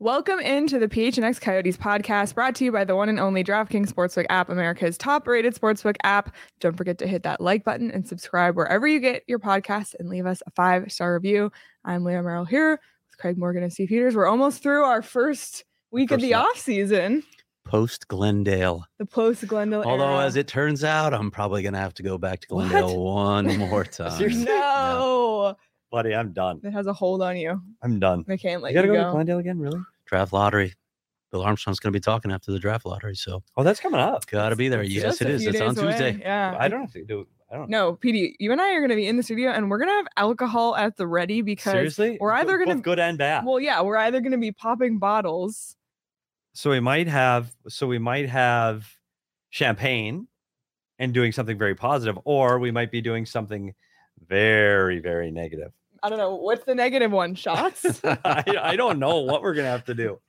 Welcome into the PHNX Coyotes podcast brought to you by the one and only DraftKings Sportsbook app, America's top rated sportsbook app. Don't forget to hit that like button and subscribe wherever you get your podcasts and leave us a five star review. I'm Leah Merrill here with Craig Morgan and Steve Peters. We're almost through our first week of the off season, Post Glendale. the post Glendale. Although, era. as it turns out, I'm probably going to have to go back to Glendale one more time. Seriously? no, buddy, I'm done. it has a hold on you. I'm done. They can't let You you, gotta go, go. to Glendale again, really? Draft lottery. Bill Armstrong's going to be talking after the draft lottery, so Oh, that's coming up. got to be there. It's Yes, Just it a is. few It's on away. Tuesday. Yeah, I don't have to do. I don't. No, PD, you and I are going to be in the studio and we're going to have alcohol at the ready because Seriously, we're either gonna- good and bad. Well, yeah, we're either going to be popping bottles. So we might have. So we might have champagne, and doing something very positive, or we might be doing something very, very negative. I don't know what's the negative one. Shots. I, I don't know what we're gonna have to do.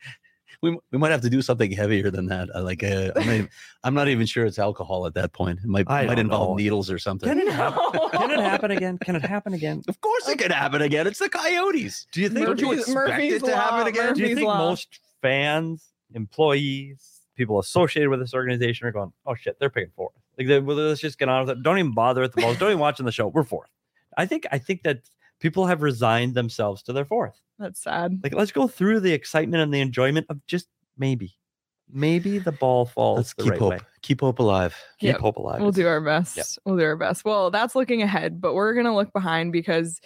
We, we might have to do something heavier than that. I like uh, I'm, not even, I'm not even sure it's alcohol at that point. It might I might don't involve know. needles or something. Can it happen? Can it happen again? Can it happen again? Of course, it could happen again. It's the Coyotes. Do you think? Don't you expect Murphy's it to happen Law, again? Do you think Law. most fans, employees, people associated with this organization are going, "Oh shit, they're picking fourth. Like, they, well, let's just get on with it. Don't even bother with the balls. Don't even watching the show. We're fourth. I think. I think that people have resigned themselves to their fourth. That's sad. Like, let's go through the excitement and the enjoyment of just maybe, maybe the ball falls Let's the keep right hope. way. Keep hope alive. Keep Yep. hope alive. We'll do our best. We'll do our best. Well, that's looking ahead, but we're gonna look behind because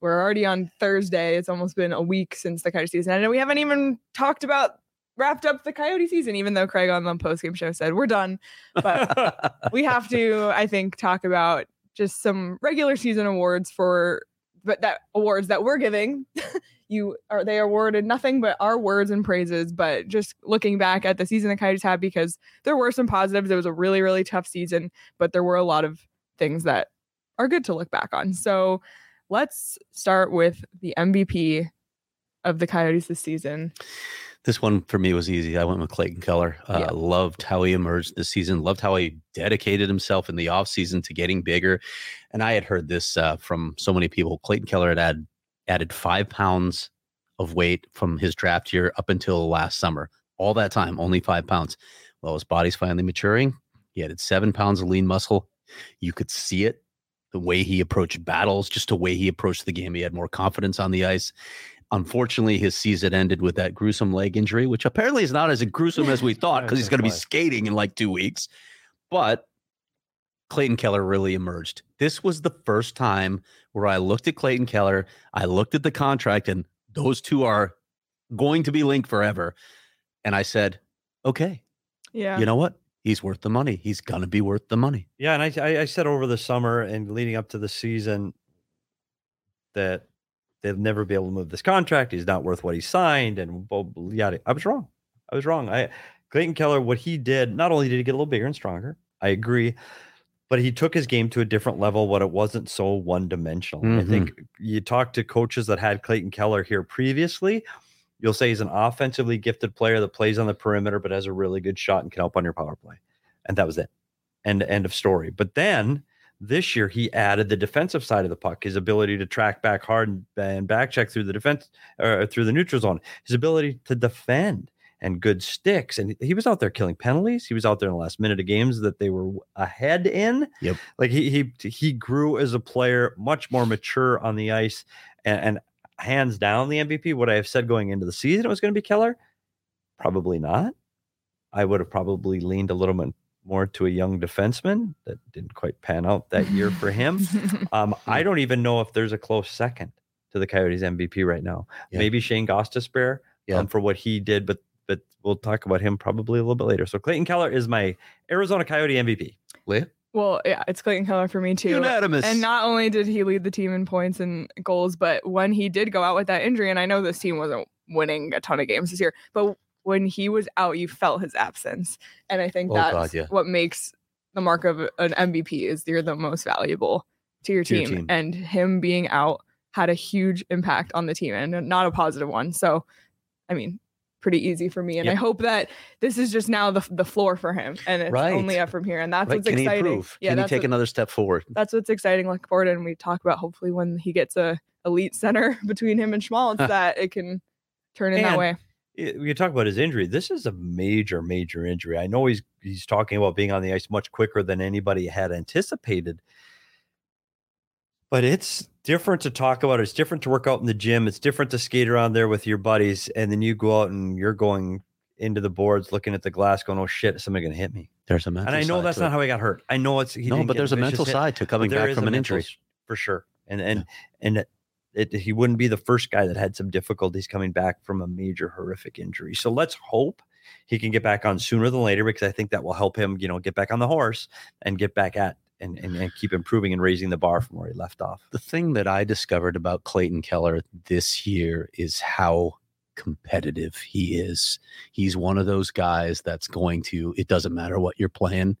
we're already on Thursday. It's almost been a week since the Coyote season, and we haven't even talked about wrapped up the Coyote season. Even though Craig on the post game show said we're done, but we have to, I think, talk about just some regular season awards for, but that awards that we're giving. you are they awarded nothing but our words and praises. But just looking back at the season the Coyotes had, because there were some positives. It was a really, really tough season, but there were a lot of things that are good to look back on. So let's start with the MVP of the Coyotes this season. This one for me was easy. I went with Clayton Keller. Uh, Yeah. Loved how he emerged this season. Loved how he dedicated himself in the offseason to getting bigger. And I had heard this uh, from so many people. Clayton Keller had add, added five pounds of weight from his draft year up until last summer. All that time, only five pounds. Well, his body's finally maturing. He added seven pounds of lean muscle. You could see it the way he approached battles, just the way he approached the game. He had more confidence on the ice. Unfortunately, his season ended with that gruesome leg injury, which apparently is not as gruesome as we thought because he's going to be skating in like two weeks. But Clayton Keller really emerged. This was the first time where I looked at Clayton Keller, I looked at the contract, and those two are going to be linked forever. And I said, okay, Yeah. you know what? He's worth the money. He's going to be worth the money. Yeah, and I, I I said over the summer and leading up to the season that they'll never be able to move this contract. He's not worth what he signed, and blah, yada. I was wrong. I was wrong. I Clayton Keller, what he did, not only did he get a little bigger and stronger, I agree, but he took his game to a different level. What it wasn't so one dimensional. I think mm-hmm. you talk to coaches that had Clayton Keller here previously. You'll say he's an offensively gifted player that plays on the perimeter, but has a really good shot and can help on your power play. And that was it. End end of story. But then this year he added the defensive side of the puck, his ability to track back hard and, back check through the defense or through the neutral zone, his ability to defend and good sticks. And he was out there killing penalties. He was out there in the last minute of games that they were ahead in. Yep. Like he he he grew as a player, much more mature on the ice, and, and hands down the MVP. What I have said going into the season it was going to be Keller? Probably not. I would have probably leaned a little bit more to a young defenseman that didn't quite pan out that year for him. Um, I don't even know if there's a close second to the Coyotes MVP right now. Yeah. Maybe Shane Gostisbehere Yeah. um, for what he did, but but we'll talk about him probably a little bit later. So Clayton Keller is my Arizona Coyote MVP. Leah? Well, yeah, it's Clayton Keller for me too. Unanimous. And not only did he lead the team in points and goals, but when he did go out with that injury, and I know this team wasn't winning a ton of games this year, but when he was out, you felt his absence. And I think Oh, God, that's yeah. what makes the mark of an MVP is you're the most valuable to your To your team. team. And him being out had a huge impact on the team and not a positive one. So, I mean, pretty easy for me. And I hope that this is just now the, the floor for him and it's Right. only up from here. And that's Right? what's Can he exciting. improve? Yeah, Can he take what- another step forward? that's what's exciting looking forward and we talk about hopefully when he gets a elite center between him and Schmaltz that it can turn in that way it- we talk about his injury. This is a major, major injury. I know he's he's talking about being on the ice much quicker than anybody had anticipated, but it's different to talk about. It's different to work out in the gym. It's different to skate around there with your buddies, and then you go out and you're going into the boards, looking at the glass, going, "Oh shit, somebody going to hit me?" There's a mental And I know that's not it. how he got hurt. I know it's No, but there's a mental hit, side to coming back from an injury. for sure. And and and it, he wouldn't be the first guy that had some difficulties coming back from a major horrific injury. So let's hope he can get back on sooner than later because I think that will help him, you know, get back on the horse and get back at and, and, and keep improving and raising the bar from where he left off. The thing that I discovered about Clayton Keller this year is how competitive he is. He's one of those guys that's going to, it doesn't matter what you're playing,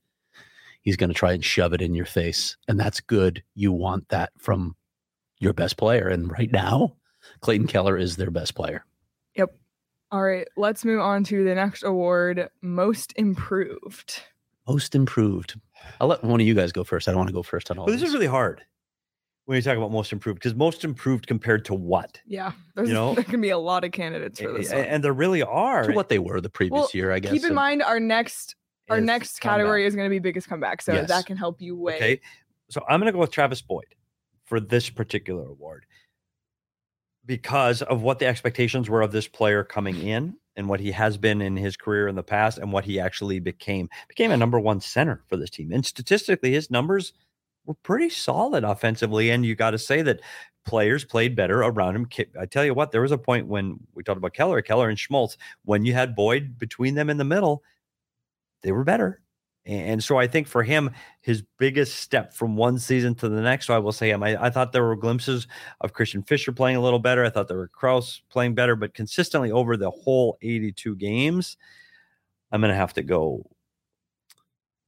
he's going to try and shove it in your face. And that's good. You want that from your best player. And right now, Clayton Keller is their best player. Yep. All right let's move on to the next award most improved Most improved. I'll let one of you guys go first. I don't want to go first on all But this this. is really hard when you talk about most improved because most improved compared to what? yeah there's know- there can be a lot of candidates for this a- one. and there really are. to what they were the previous Well, year, I guess. keep in and- mind our next our is next comeback. category is going to be biggest comeback so Yes. that can help you weigh Okay. So I'm going to go with Travis Boyd for this particular award because of what the expectations were of this player coming in and what he has been in his career in the past and what he actually became. Became a number one center for this team. And statistically, his numbers were pretty solid offensively. And you got to say that players played better around him. I tell you what, there was a point when we talked about Keller, Keller and Schmaltz, when you had Boyd between them in the middle, they were better. And so I think for him, his biggest step from one season to the next, so I will say him. I, I thought there were glimpses of Christian Fischer playing a little better. I thought there were Crouse playing better, but consistently over the whole 82 games, I'm going to have to go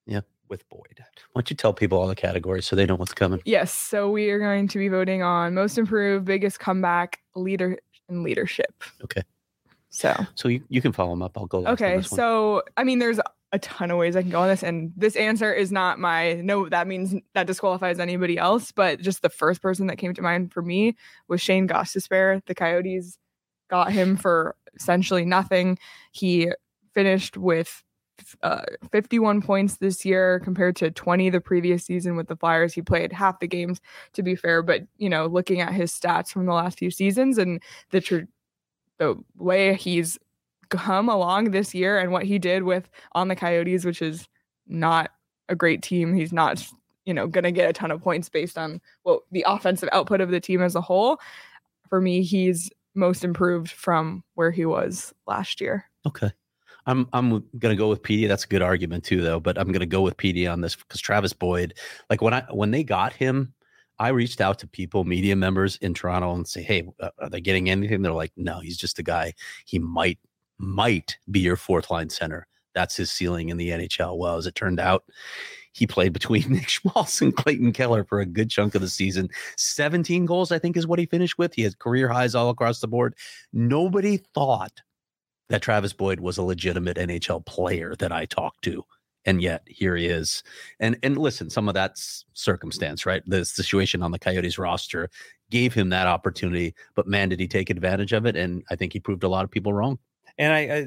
Yeah. with Boyd. Why don't you tell people all the categories so they know what's coming? yes so we are going to be voting on most improved biggest comeback leader and leadership Okay. so So you, you can follow them up. I'll go. last on Okay, this one. so I mean, there's a ton of ways I can go on this, and this answer is not my no. That means that disqualifies anybody else, but just the first person that came to mind for me was Shane Gostisbehere. The Coyotes got him for essentially nothing. He finished with uh, 51 points this year compared to 20 the previous season with the Flyers. He played half the games, to be fair, but you know, looking at his stats from the last few seasons and the the way he's come along this year and what he did with on the Coyotes, which is not a great team. He's not, you know, going to get a ton of points based on what the offensive output of the team as a whole. For me, he's most improved from where he was last year. Okay. I'm I'm gonna go with PD. That's a good argument too, though. But I'm gonna go with PD on this because Travis Boyd, like when I when they got him, I reached out to people, media members in Toronto, and say, "Hey, uh, are they getting anything?" They're like, "No, he's just a guy. He might might be your fourth line center. That's his ceiling in the NHL." Well, as it turned out, he played between Nick Schmaltz and Clayton Keller for a good chunk of the season. 17 goals, I think, is what he finished with. He has career highs all across the board. Nobody thought that Travis Boyd was a legitimate NHL player that I talked to. And yet here he is. And and listen, some of that's circumstance, right? The situation on the Coyotes roster gave him that opportunity, but man, did he take advantage of it? And I think he proved a lot of people wrong. And I, I,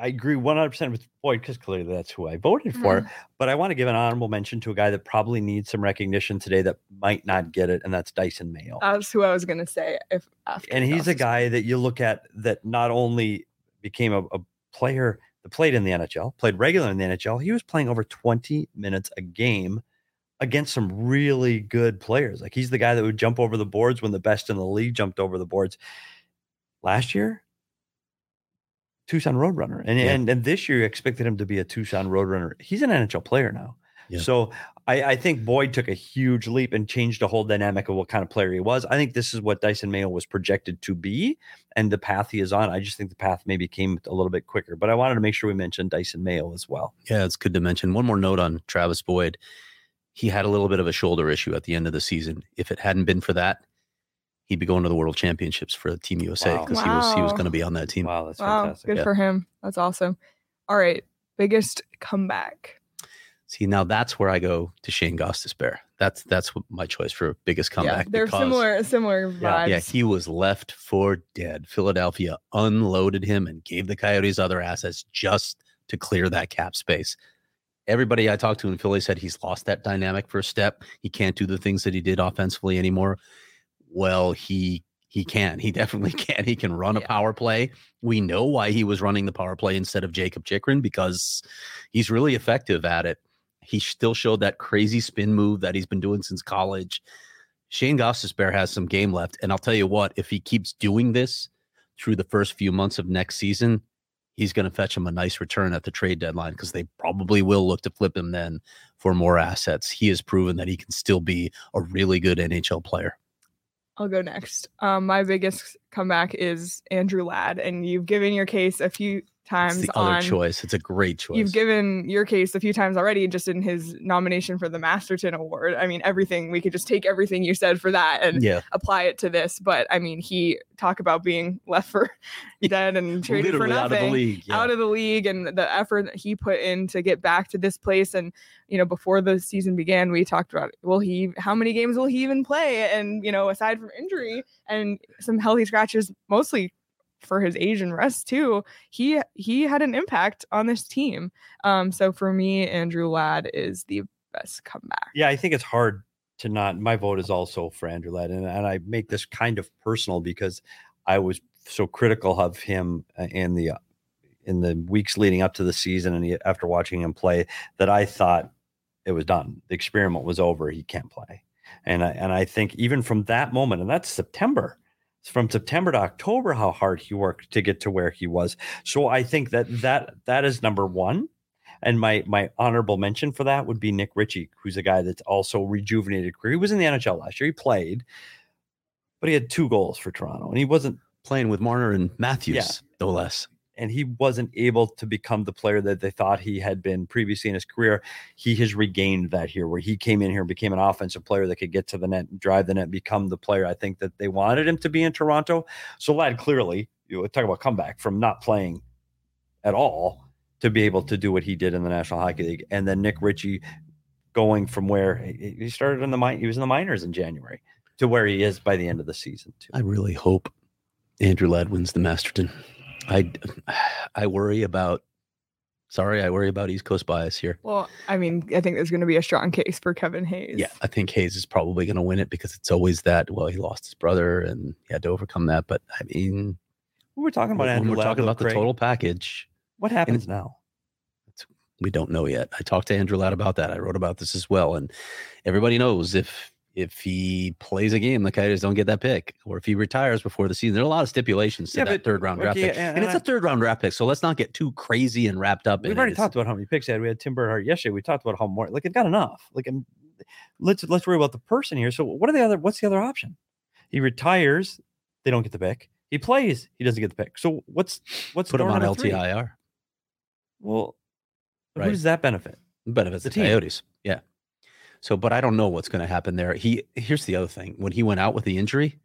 I agree 100% with Boyd because clearly that's who I voted for. Mm-hmm. But I want to give an honorable mention to a guy that probably needs some recognition today that might not get it, and that's Dysin Mayo. That's who I was going to say. If after and he's a guy that you look at that not only became a, a player that played in the NHL, played regular in the NHL, he was playing over 20 minutes a game against some really good players. Like he's the guy that would jump over the boards when the best in the league jumped over the boards. Last year, Tucson Roadrunner, and Yeah. and and this year you expected him to be a Tucson Roadrunner. He's an NHL player now, Yeah. so I, I think Boyd took a huge leap and changed the whole dynamic of what kind of player he was. I think this is what Dysin Mayo was projected to be, and the path he is on. I just think the path maybe came a little bit quicker. But I wanted to make sure we mentioned Dysin Mayo as well. Yeah, it's good to mention. One more note on Travis Boyd. He had a little bit of a shoulder issue at the end of the season. If it hadn't been for that, he'd be going to the World Championships for Team USA Wow. because he was he was going to be on that team. Wow, that's Wow, fantastic. good yeah. for him. That's awesome. All right, biggest comeback. See, now that's where I go to Shane Gostisbehere. That's that's what my choice for biggest comeback. yeah, they're because- similar, similar Yeah, vibes. Yeah, he was left for dead. Philadelphia unloaded him and gave the Coyotes other assets just to clear that cap space. Everybody I talked to in Philly said he's lost that dynamic for a step. He can't do the things that he did offensively anymore. Well, he he can. He definitely can. He can run a Yeah. power play. We know why he was running the power play instead of Jakob Chychrun because he's really effective at it. He still showed that crazy spin move that he's been doing since college. Shane Gostisbehere has some game left. And I'll tell you what, if he keeps doing this through the first few months of next season, he's going to fetch him a nice return at the trade deadline because they probably will look to flip him then for more assets. He has proven that he can still be a really good NHL player. I'll go next. Um, my biggest comeback is Andrew Ladd, and you've given your case a few It's times the other on. choice. It's a great choice. You've given your case a few times already, just in his nomination for the Masterton Award. I mean, everything we could just take everything you said for that and yeah, apply it to this. But I mean, he talk about being left for dead and traded for literally out of the nothing league. Yeah. out of the league and the effort that he put in to get back to this place and you know before the season began we talked about will he how many games will he even play and you know aside from injury and some healthy scratches mostly for his age and rest too he he had an impact on this team um so for me andrew ladd is the best comeback Yeah, I think it's hard to not. My vote is also for Andrew Ladd, and, and I make this kind of personal because I was so critical of him uh, in the in the weeks leading up to the season, and after watching him play, that I thought it was done. The experiment was over. He can't play, and I, and I think even from that moment, and that's September. From September to October, how hard he worked to get to where he was. So I think that that that is number one. And my my honorable mention for that would be Nick Ritchie, who's a guy that's also rejuvenated career. He was in the NHL last year. He played, but he had two goals for Toronto, and he wasn't Playing with Marner and Matthews, no less. And he wasn't able to become the player that they thought he had been previously in his career. He has regained that here, where he came in here and became an offensive player that could get to the net, and drive the net, become the player I think that they wanted him to be in Toronto. So Ladd clearly, you talk about comeback from not playing at all to be able to do what he did in the National Hockey League, and then Nick Ritchie going from where he started in the mine, he was in the minors in January to where he is by the end of the season too. I really hope Andrew Ladd wins the Masterton. I I worry about. Sorry, I worry about East Coast bias here. well i mean i think there's going to be a strong case for kevin hayes Yeah, I think Hayes is probably going to win it because it's always that. Well, he lost his brother and he had to overcome that. But I mean, We were talking about when Andrew we're Ladd, talking though, about the total package. What happens now? we don't know yet. I talked to Andrew Ladd about that. I wrote about this as well, and everybody knows if if he plays a game, the Coyotes don't get that pick, or if he retires before the season. There are a lot of stipulations to Yeah, that third round draft pick, and- and, and it's I- a third round draft pick. So let's not get too crazy and wrapped up. We've already it. talked about how many picks he had. We had Tim Bernhardt yesterday. We talked about how more like they've got enough. Like um, let's let's worry about the person here. So what are the other what's the other option? He retires, they don't get the pick. He plays, he doesn't get the pick. So what's what's Put him on number three? LTIR. Well, who does that benefit? benefits The the. Coyotes. Yeah. So, but I don't know what's going to happen there. He here's the other thing: when he went out with the injury,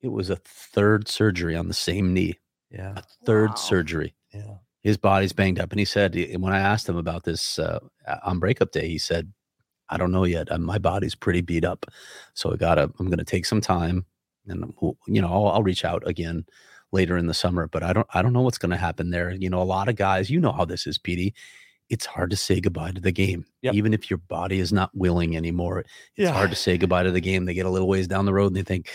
it was a third surgery on the same knee. Yeah, A third Wow. surgery. yeah. His body's banged up, and he said when I asked him about this uh, on breakup day, he said, "I don't know yet. Uh, My body's pretty beat up, so I gotta. I'm going to take some time, and we'll- you know, I'll, I'll reach out again." later in the summer but i don't i don't know what's going to happen there you know a lot of guys you know how this is Petey. It's hard to say goodbye to the game Yep. even if your body is not willing anymore it's hard to say goodbye to the game they get a little ways down the road and they think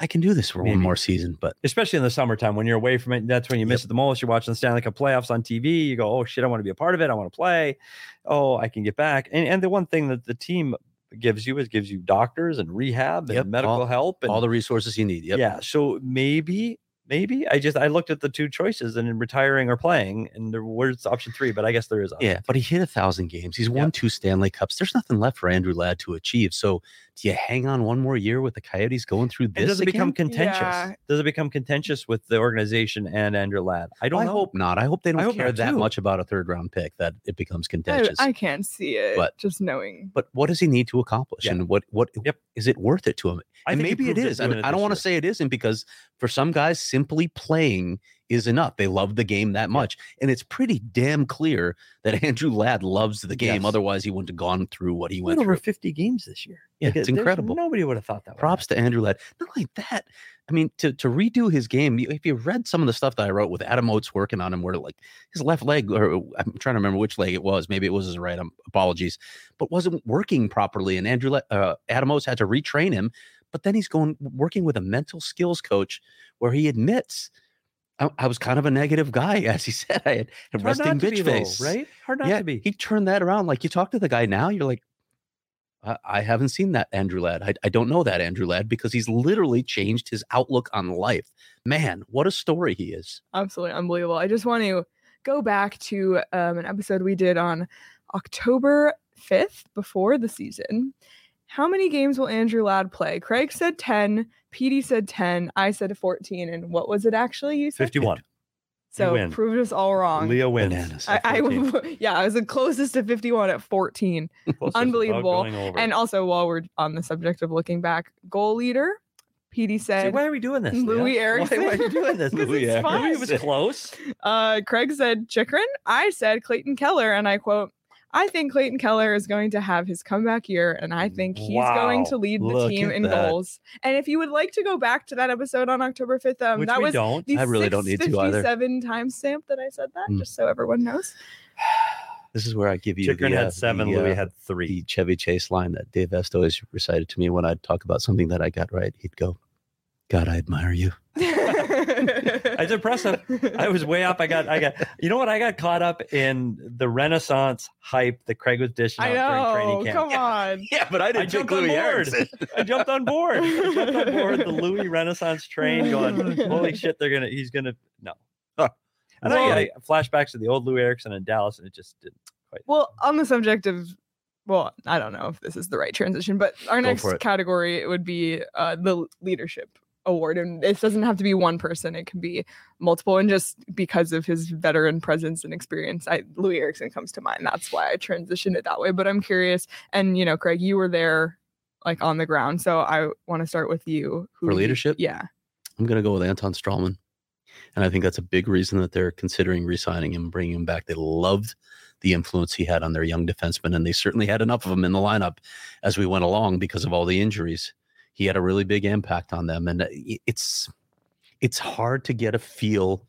i can do this for Maybe. one more season but especially in the summertime when you're away from it. That's when you miss Yep. it the most. You're watching the Stanley Cup playoffs on TV. You go, oh shit, I want to be a part of it. I want to play. Oh, I can get back. And and the one thing that the team gives you is gives you doctors and rehab and Yep, medical all- help and all the resources you need yep yeah. So maybe maybe. I just I looked at the two choices and in retiring or playing, and there was option three, but I guess there is. Option Yeah, but he hit a thousand games. He's won Yep. two Stanley Cups. There's nothing left for Andrew Ladd to achieve. So do you hang on one more year with the Coyotes going through And this? does it become contentious? Yeah. Does it become contentious with the organization and Andrew Ladd? I don't I know. hope not. I hope they don't hope care that too. much about a third round pick that it becomes I, contentious. I can't see it. But- just knowing. but what does he need to accomplish, Yeah. and what what Yep. is it worth it to him? I and maybe it is. And it I don't want to say it isn't because for some guys, simply playing is enough. They love the game that much. And it's pretty damn clear that Andrew Ladd loves the game. Yes. Otherwise, he wouldn't have gone through what he went over through. 50 games this year. Yeah, Like, it's incredible. Nobody would have thought that. Props to Andrew Ladd. Not only that, I mean, to to redo his game, if you read some of the stuff that I wrote with Adam Oates working on him, where like his left leg, or I'm trying to remember which leg it was. Maybe it was his right. Um, apologies, but wasn't working properly, and Andrew uh, Adam Oates had to retrain him. But then he's going working with a mental skills coach, where he admits. I, I was kind of a negative guy, as he said. I had a hard resting bitch be, though, face, right? Hard not yeah, to be. he turned that around. Like you talk to the guy now, you're like, I, I haven't seen that Andrew Ladd. I, I don't know that Andrew Ladd because he's literally changed his outlook on life. Man, what a story he is. absolutely unbelievable. I just want to go back to um, an episode we did on October 5th before the season. How many games will Andrew Ladd play? Craig said 10, Petey said 10, I said 14, and what was it actually you said? 51. So win. proved us all wrong. Leo wins. Bananas. I, at I 14. yeah, I was the closest to 51 at 14. Closest unbelievable. And also, while we're on the subject of looking back, goal leader, Petey See, said, why are we doing this? Louis Leah? Eriksson. Why, why are you doing this, Louis it's Eriksson. fun. Louis was close. uh, Craig said Chychrun. I said Clayton Keller, and I quote, I think Clayton Keller is going to have his comeback year, and I think he's going to lead the Look team in that. goals. And if you would like to go back to that episode on October 5th, um, Which that was don't. the I really don't need to either. 657 timestamp that I said that, Mm. just so everyone knows. This is where I give you Chychrun the, uh, had seven. the, Louis uh, had three. the Chevy Chase line that Dave Vest always recited to me when I'd talk about something that I got right. He'd go, God, I admire you. It's impressive. I was way up. I got, I got, you know what? I got caught up in the Renaissance hype that Craig was dishing I out during know. training camp. Come on. Yeah, but I didn't pick Loui Eriksson. I jumped on board. I jumped on board the Louis Renaissance train, going, "Holy shit, they're gonna, he's gonna no." Huh. And Well- I, I flashbacks to the old Lou Eriksson in Dallas, and it just didn't quite. Well, on the subject of, well, I don't know if this is the right transition, but our Go next category it would be uh, the leadership award, and it doesn't have to be one person; it can be multiple. And just because of his veteran presence and experience, I, Loui Eriksson comes to mind. That's why I transitioned it that way. But I'm curious, and you know, Craig, you were there, like on the ground, so I want to start with you. Who For leadership? yeah. I'm going to go with Anton Stralman. And I think that's a big reason that they're considering resigning him, bringing him back. They loved the influence he had on their young defensemen, and they certainly had enough of them in the lineup as we went along because of all the injuries. He had a really big impact on them, and uh, it's it's hard to get a feel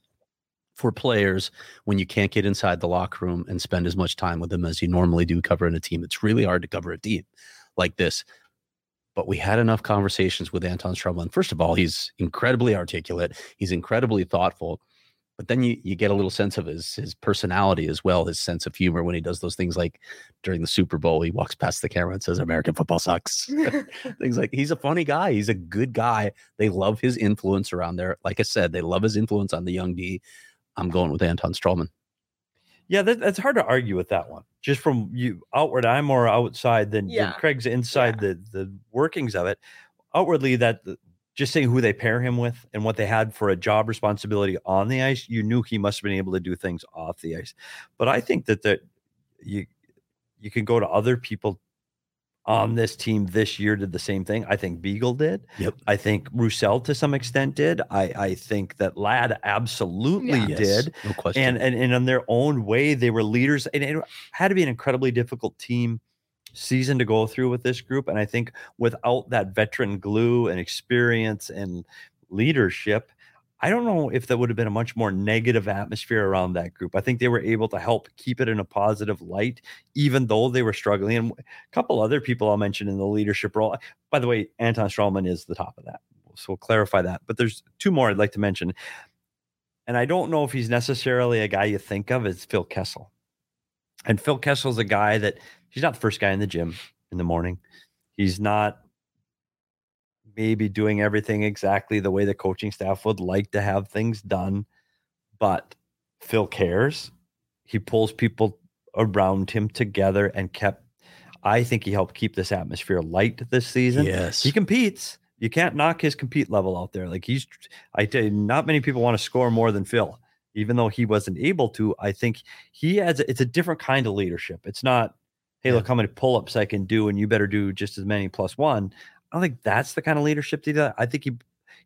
for players when you can't get inside the locker room and spend as much time with them as you normally do covering a team. It's really hard to cover a team like this. But we had enough conversations with Anton Stralman. First of all, he's incredibly articulate. He's incredibly thoughtful. But then you, you get a little sense of his his personality as well, his sense of humor when he does those things like during the Super Bowl, he walks past the camera and says, American football sucks. things like he's a funny guy. He's a good guy. They love his influence around there. Like I said, they love his influence on the young D. I'm going with Anton Stralman. Yeah, that, that's hard to argue with that one. Just from you outward, I'm more outside than, than Yeah. Craig's inside the the workings of it. Outwardly, that just seeing who they pair him with and what they had for a job responsibility on the ice, you knew he must have been able to do things off the ice. But I think that that you you can go to other people on this team this year did the same thing. I think Beagle did. Yep. I think Roussel to some extent did. I I think that Ladd absolutely Yeah. did No question. and, and and in their own way they were leaders and it had to be an incredibly difficult team season to go through with this group and i think without that veteran glue and experience and leadership i don't know if that would have been a much more negative atmosphere around that group i think they were able to help keep it in a positive light even though they were struggling and a couple other people i'll mention in the leadership role by the way anton Stralman is the top of that so we'll clarify that but there's two more i'd like to mention and I don't know if he's necessarily a guy you think of as Phil Kessel. And Phil Kessel's a guy that he's not the first guy in the gym in the morning. He's not maybe doing everything exactly the way the coaching staff would like to have things done, but Phil cares. He pulls people around him together and kept. I think he helped keep this atmosphere light this season. Yes. He competes. You can't knock his compete level out there. Like he's, I tell you, not many people want to score more than Phil, even though he wasn't able to. I think he has. It's a different kind of leadership. It's not, hey, Yeah. look how many pull ups I can do, and you better do just as many plus one. I don't think that's the kind of leadership that he does. I think he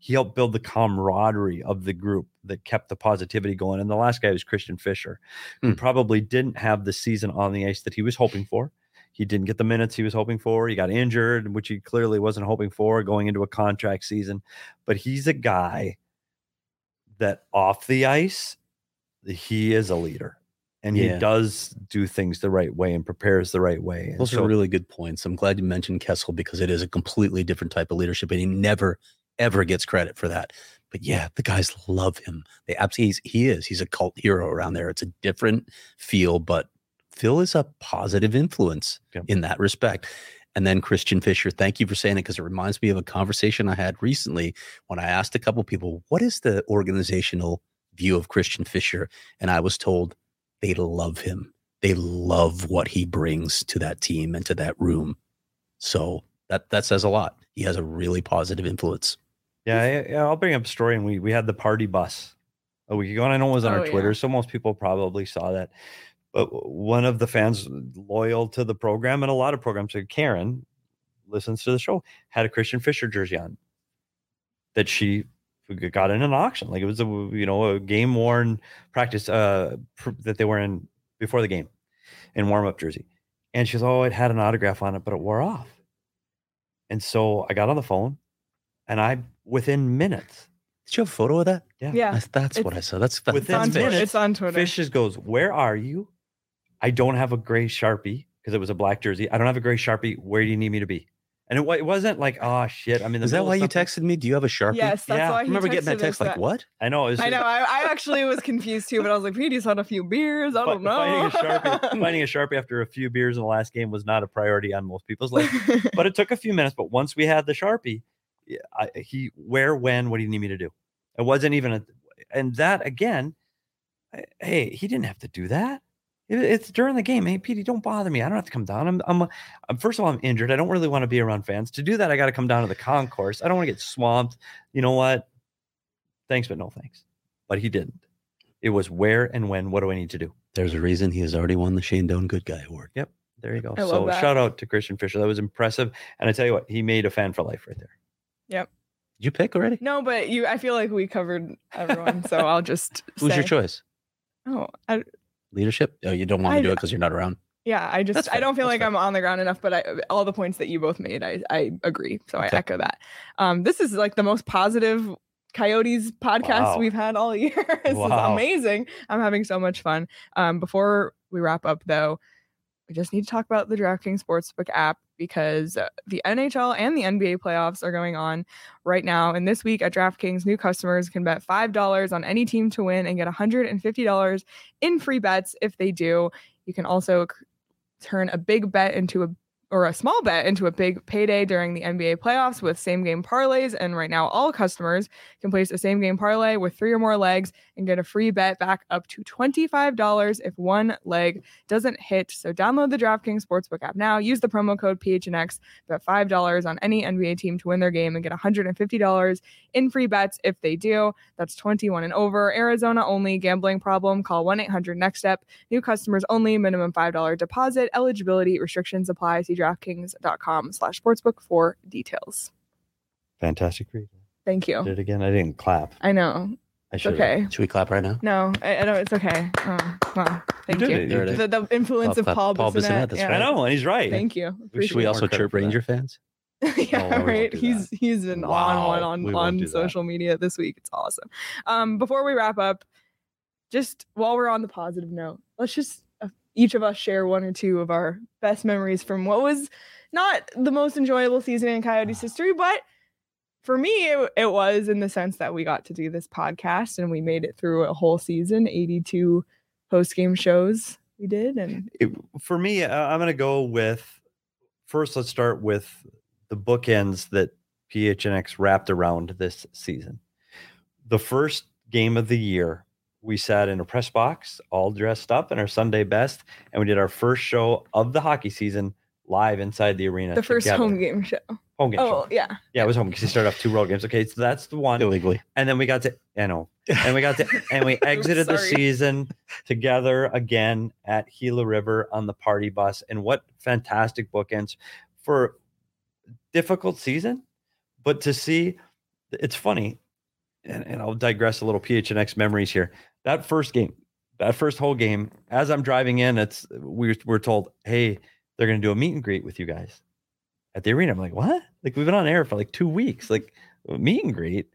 he helped build the camaraderie of the group that kept the positivity going. And the last guy was Christian Fischer, who Hmm. probably didn't have the season on the ice that he was hoping for. He didn't get the minutes he was hoping for. He got injured, which he clearly wasn't hoping for going into a contract season. But he's a guy that off the ice, he is a leader. And Yeah. he does do things the right way and prepares the right way. And Those so- are really good points. I'm glad you mentioned Kessel because it is a completely different type of leadership, and he never ever gets credit for that. But yeah, the guys love him. They absolutely he is. He's a cult hero around there. It's a different feel, but Phil is a positive influence Yep. in that respect. And then Christian Fischer, thank you for saying it because it reminds me of a conversation I had recently when I asked a couple people, "What is the organizational view of Christian Fischer?" And I was told they love him they love what he brings to that team and to that room. So that that says a lot. He has a really positive influence. Yeah, I, yeah, I'll bring up a story. And we we had the party bus a week ago, and I know it was on Oh, our yeah. Twitter, so most people probably saw that. But one of the fans loyal to the program and a lot of programs, like Karen, listens to the show, had a Christian Fischer jersey on that she g- got in an auction. Like it was a you know a game worn practice uh pr- that they were in before the game in warm up jersey, and she's oh it had an autograph on it, but it wore off. And so I got on the phone, and I within minutes Did you have a photo of that? Yeah. Yeah. That's, that's what I saw. That's that's, Within It's on, that's Twitter. minutes, it's on Twitter. Fishes goes, Where are you? I don't have a gray Sharpie because it was a black jersey. I don't have a gray Sharpie. Where do you need me to be? And it, it wasn't like, oh shit. I'm in the Is that why you texted me? Do you have a sharpie? Yes, that's Yeah. why I he remember getting that text like, that. what? I know. It was I know. I, I actually was confused too, but I was like, Pete, just had a few beers. I don't know. Finding a Sharpie, finding a Sharpie after a few beers in the last game was not a priority on most people's list. but it took a few minutes. But once we had the Sharpie, I, he, where, when, what do you need me to do? It wasn't even a, and that again, I- hey, he didn't have to do that. It- it's during the game. Hey, Petey, don't bother me. I don't have to come down. I'm, I'm, I'm first of all, I'm injured. I don't really want to be around fans. To do that, I got to come down to the concourse. I don't want to get swamped. You know what? Thanks, but no thanks. But he didn't. It was where and when. What do I need to do? There's a reason he has already won the Shane Doan Good Guy Award. Yep. There you go. I love so that. shout out to Christian Fischer. That was impressive. And I tell you what, he made a fan for life right there. Yep. Did you pick already? no, but you. I feel like we covered everyone, so I'll just. Who's your choice? Oh, I, Leadership? Oh, you don't want I to do it because you're not around. yeah. I just. I don't feel that's like fair. I'm on the ground enough, but I, all the points that you both made, I, I agree. So I echo that. Um, this is like the most positive Coyotes podcast Wow. we've had all year. this Wow. is amazing. I'm having so much fun. Um, before we wrap up, though, we just need to talk about the DraftKings Sportsbook app because uh, the NHL and the NBA playoffs are going on right now. And this week at DraftKings, new customers can bet $5 on any team to win and get $150 in free bets if they do. You can also turn a big bet into a or a small bet into a big payday during the NBA playoffs with same game parlays. And right now, all customers can place a same game parlay with three or more legs and get a free bet back up to $25 if one leg doesn't hit. So download the DraftKings Sportsbook app now. Use the promo code PHNX, bet $5 on any NBA team to win their game and get $150 in free bets if they do. That's 21 and over. Arizona only. Gambling problem? Call 1 800 Next Step. New customers only. Minimum $5 deposit. Eligibility restrictions apply. See DraftKings.com slash sportsbook for details. Fantastic read. Thank you. Did it again. I didn't clap. I know. I should. okay. Should we clap right now? No, I, I don't. It's okay. Oh, wow. Thank did you. it. There. The, the influence Clap, of. Paul, Paul Bissonnette. Bissonnette, that's yeah. I know, and he's right. Thank you. We Should we also more chirp. Ranger fans? yeah, No, right. do He's he's been on one on we on do that. social media this week. It's awesome. Um, before we wrap up, just while we're on the positive note, let's just each of us share one or two of our best memories from what was not the most enjoyable season in Coyotes history, but for me, it, it was in the sense that we got to do this podcast and we made it through a whole season, 82 post game shows we did. And It- for me, uh, I'm going to go with first. Let's start with the bookends that PHNX wrapped around this season. The first game of the year, we sat in a press box, all dressed up in our Sunday best, and we did our first show of the hockey season live inside the arena. The first together. home game show. Home game. Oh show. yeah. Yeah, it was home because he started off two road games. Okay, so that's the one. illegally. And then we got to, I know, and we got to, and we exited the season together again at Gila River on the party bus. And what fantastic bookends for difficult season, but to see, it's funny, and, and I'll digress a little PHNX memories here. That first game, that first whole game, as I'm driving in, it's we we're told, hey, they're going to do a meet and greet with you guys at the arena. I'm like, what? Like we've been on air for like two weeks, like meet and greet.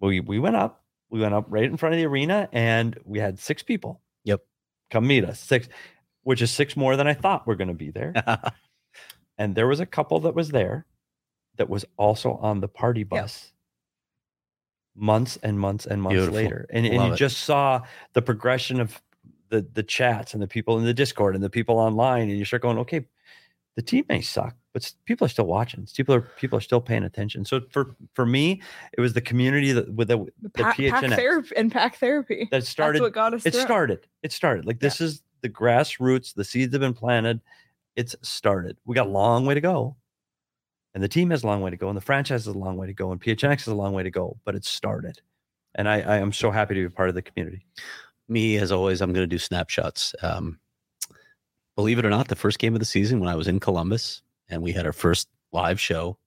We we went up, we went up right in front of the arena, and we had six people. Yep. come meet us. Six, which is six more than I thought were going to be there. and there was a couple that was there that was also on the party bus months and months and months Beautiful. later and, and you it. just saw the progression of the the chats and the people in the discord and the people online and you start going okay the team may suck but people are still watching people are people are still paying attention so for for me it was the community that with the, The, the pack, pack therapy and pack therapy. that started That's what got us. it through. started it started like this is the grassroots the seeds have been planted it's started we got a long way to go and the team has a long way to go and the franchise has a long way to go and phnx has a long way to go but it's started and i i am so happy to be part of the community Me, as always, I'm going to do snapshots. Um, believe it or not, the first game of the season when I was in Columbus and we had our first live show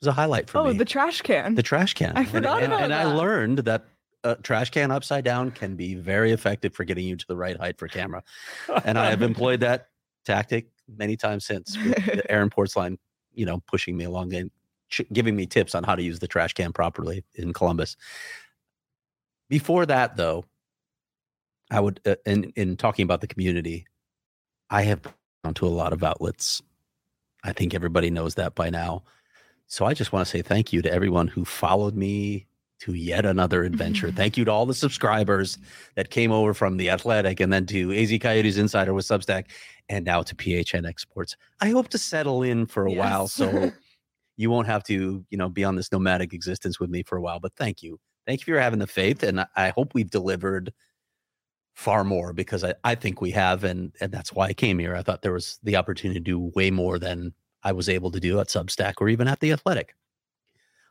was a highlight for Oh, me. the trash can. the trash can. I forgot and, about and I that. learned that a trash can upside down can be very effective for getting you to the right height for camera. And I have employed that tactic many times since. The Aaron Portzline, you know, pushing me along and ch- giving me tips on how to use the trash can properly in Columbus. Before that, though, I would, uh, in in talking about the community, I have gone to a lot of outlets. I think everybody knows that by now. So I just want to say thank you to everyone who followed me to yet another adventure. thank you to all the subscribers that came over from the Athletic and then to AZ Coyotes Insider with Substack and now to PHNX Sports. I hope to settle in for a while so you won't have to, you know, be on this nomadic existence with me for a while. But thank you. Thank you for having the faith. And I, I hope we've delivered far more because I, I think we have and and that's why I came here. I thought there was the opportunity to do way more than I was able to do at Substack or even at the Athletic.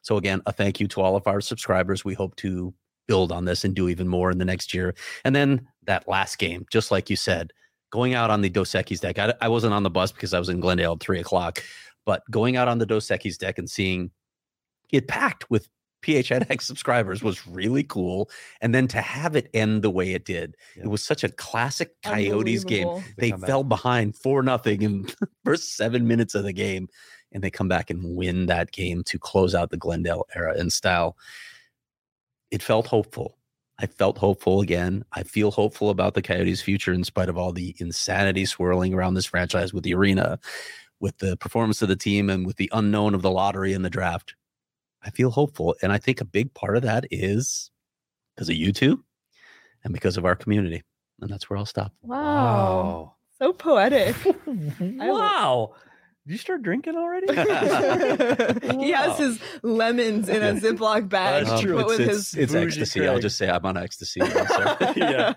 So again, a thank you to all of our subscribers. We hope to build on this and do even more in the next year. And then that last game, just like you said, going out on the Dos Equis deck. I, I wasn't on the bus because I was in Glendale at three o'clock, but going out on the Dos Equis deck and seeing it packed with PHNX subscribers was really cool. And then to have it end the way it did, Yeah. it was such a classic Coyotes game Unbelievable. they comeback. fell behind four nothing in the first seven minutes of the game and they come back and win that game to close out the glendale era in style it felt hopeful i felt hopeful again. I feel hopeful about the coyotes future in spite of all the insanity swirling around this franchise with the arena with the performance of the team and with the unknown of the lottery and the draft. I feel hopeful and i think a big part of that is because of you two and because of our community and that's where i'll stop. Wow. So poetic. Wow did you start drinking already he has his lemons in a Ziploc bag. That's true. but it's, with it's, his it's bougie ecstasy i'll just say i'm on ecstasy also. Yeah.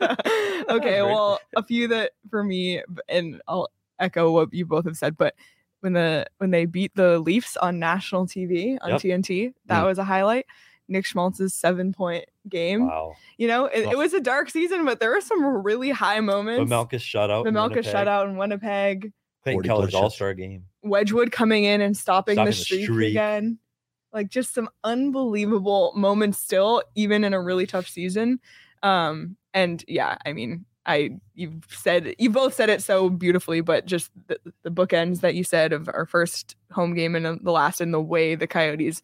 okay, well, a few that for me, and I'll echo what you both have said, but when the when they beat the Leafs on national TV on Yep. TNT, that Mm. was a highlight. Nick Schmaltz's seven point game. wow You know, it, Oh. it was a dark season, but there were some really high the moments. Melkus shutout the in Winnipeg. shutout in Winnipeg. Clayton 40 Keller's all-star game Wedgewood coming in and stopping, Stopping the the streak, streak. again. Like just some unbelievable moments still, even in a really tough season. Um, and yeah, I mean, I you've said you both said it so beautifully, but just the, the bookends that you said of our first home game and the last, and the way the Coyotes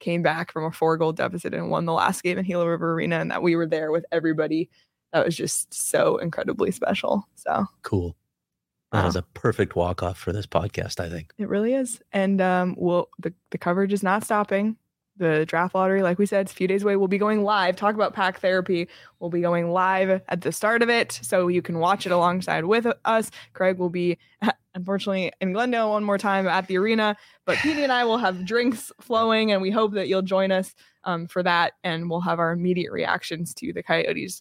came back from a four goal deficit and won the last game in Gila River Arena, and that we were there with everybody. That was just so incredibly special. So cool that is Wow. a perfect walk off for this podcast i think It really is. And um well the, the coverage is not stopping. The draft lottery, like we said, it's a few days away. We'll be going live. Talk about pack therapy. We'll be going live at the start of it. So you can watch it alongside with us. Craig will be unfortunately in Glendale one more time at the arena. But Petey and I will have drinks flowing, and we hope that you'll join us um, for that. And we'll have our immediate reactions to the Coyotes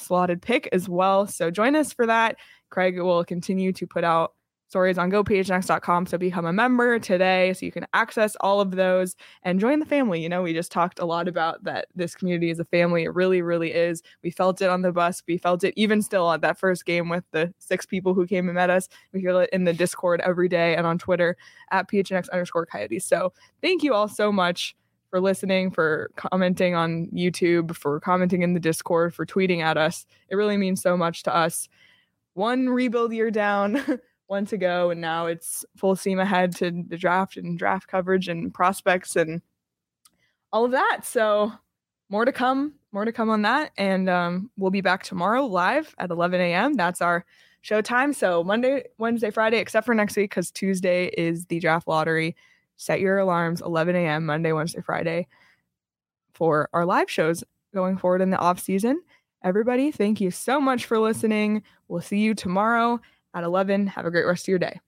slotted pick as well. So join us for that. Craig will continue to put out stories on gophnx.com. So become a member today so you can access all of those and join the family. You know, we just talked a lot about that this community is a family. It really, really is. We felt it on the bus. We felt it even still at that first game with the six people who came and met us. We feel it in the Discord every day and on Twitter at PHNX underscore coyotes. So thank you all so much for listening, for commenting on YouTube, for commenting in the Discord, for tweeting at us. It really means so much to us. One rebuild year down. one to go, and now it's full steam ahead to the draft and draft coverage and prospects and all of that. So more to come, more to come on that, and um, we'll be back tomorrow live at 11 a.m. That's our show time. So Monday, Wednesday, Friday, except for next week because Tuesday is the draft lottery. Set your alarms 11 a.m. Monday, Wednesday, Friday for our live shows going forward in the off season. Everybody, thank you so much for listening. We'll see you tomorrow at 11. Have a great rest of your day.